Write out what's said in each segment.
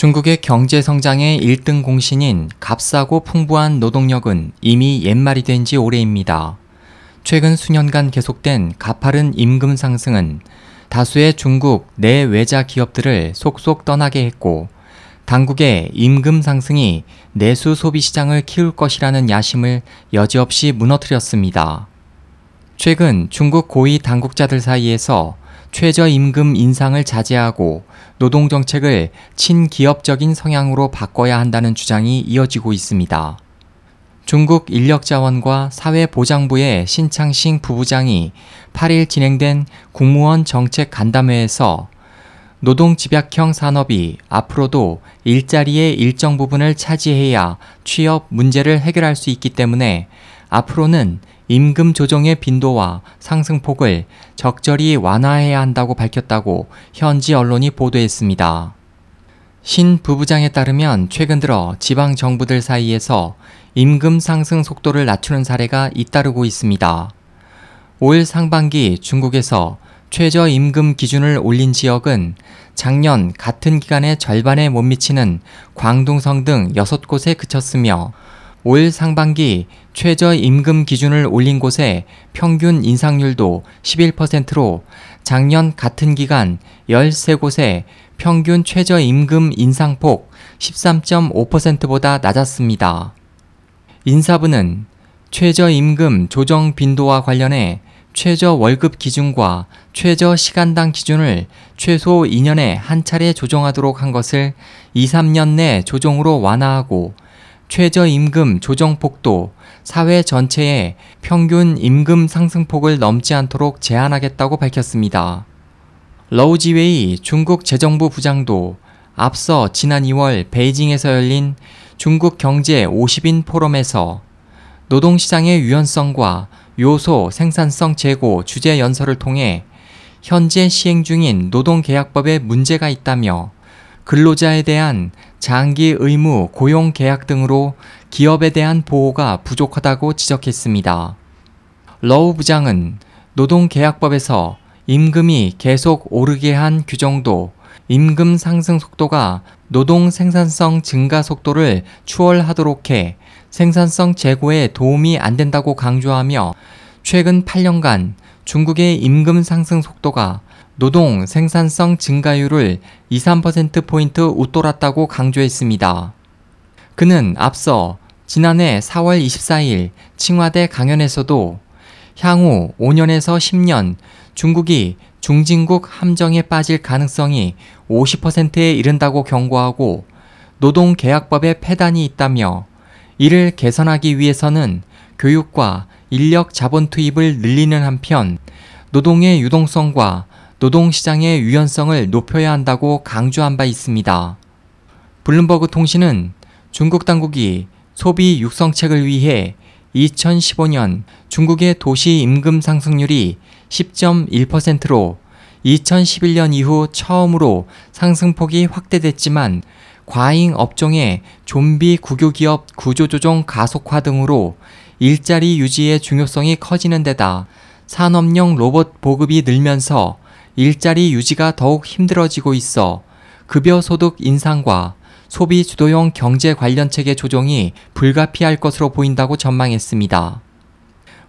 중국의 경제 성장의 1등 공신인 값싸고 풍부한 노동력은 이미 옛말이 된 지 오래입니다. 최근 수년간 계속된 가파른 임금 상승은 다수의 중국 내외자 기업들을 속속 떠나게 했고 당국의 임금 상승이 내수 소비 시장을 키울 것이라는 야심을 여지없이 무너뜨렸습니다. 최근 중국 고위 당국자들 사이에서 최저임금 인상을 자제하고 노동정책을 친기업적인 성향으로 바꿔야 한다는 주장이 이어지고 있습니다. 중국 인력자원과 사회보장부의 신창싱 부부장이 8일 진행된 국무원 정책 간담회에서 노동 집약형 산업이 앞으로도 일자리의 일정 부분을 차지해야 취업 문제를 해결할 수 있기 때문에 앞으로는 임금 조정의 빈도와 상승폭을 적절히 완화해야 한다고 밝혔다고 현지 언론이 보도했습니다. 신 부부장에 따르면 최근 들어 지방 정부들 사이에서 임금 상승 속도를 낮추는 사례가 잇따르고 있습니다. 올 상반기 중국에서 최저 임금 기준을 올린 지역은 작년 같은 기간의 절반에 못 미치는 광둥성 등 6곳에 그쳤으며 올 상반기 최저 임금 기준을 올린 곳의 평균 인상률도 11%로 작년 같은 기간 13곳의 평균 최저 임금 인상폭 13.5%보다 낮았습니다. 인사부는 최저 임금 조정 빈도와 관련해 최저 월급 기준과 최저 시간당 기준을 최소 2년에 한 차례 조정하도록 한 것을 2, 3년 내 조정으로 완화하고 최저임금 조정 폭도 사회 전체의 평균 임금 상승폭을 넘지 않도록 제한하겠다고 밝혔습니다. 러우지웨이 중국 재정부 부장도 앞서 지난 2월 베이징에서 열린 중국 경제 50인 포럼에서 노동시장의 유연성과 요소 생산성 제고 주제 연설을 통해 현재 시행 중인 노동계약법에 문제가 있다며 근로자에 대한 장기 의무 고용 계약 등으로 기업에 대한 보호가 부족하다고 지적했습니다. 러우 부장은 노동계약법에서 임금이 계속 오르게 한 규정도 임금 상승 속도가 노동 생산성 증가 속도를 추월하도록 해 생산성 제고에 도움이 안 된다고 강조하며 최근 8년간 중국의 임금 상승 속도가 노동 생산성 증가율을 2, 3%포인트 웃돌았다고 강조했습니다. 그는 앞서 지난해 4월 24일 칭화대 강연에서도 향후 5년에서 10년 중국이 중진국 함정에 빠질 가능성이 50%에 이른다고 경고하고 노동계약법에 폐단이 있다며 이를 개선하기 위해서는 교육과 인력 자본 투입을 늘리는 한편 노동의 유동성과 노동시장의 유연성을 높여야 한다고 강조한 바 있습니다. 블룸버그 통신은 중국 당국이 소비 육성책을 위해 2015년 중국의 도시 임금 상승률이 10.1%로 2011년 이후 처음으로 상승폭이 확대됐지만 과잉 업종의 좀비 국유기업 구조조정 가속화 등으로 일자리 유지의 중요성이 커지는 데다 산업용 로봇 보급이 늘면서 일자리 유지가 더욱 힘들어지고 있어 급여 소득 인상과 소비 주도형 경제 관련 체계 조정이 불가피할 것으로 보인다고 전망했습니다.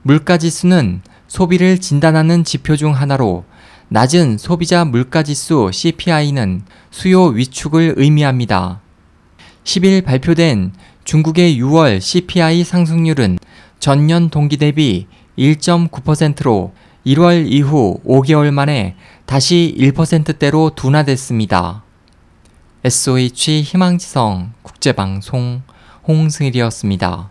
물가 지수는 소비를 진단하는 지표 중 하나로 낮은 소비자 물가 지수 CPI는 수요 위축을 의미합니다. 10일 발표된 중국의 6월 CPI 상승률은 전년 동기 대비 1.9%로 1월 이후 5개월 만에 다시 1%대로 둔화됐습니다. SOH 희망지성 국제방송 홍승일이었습니다.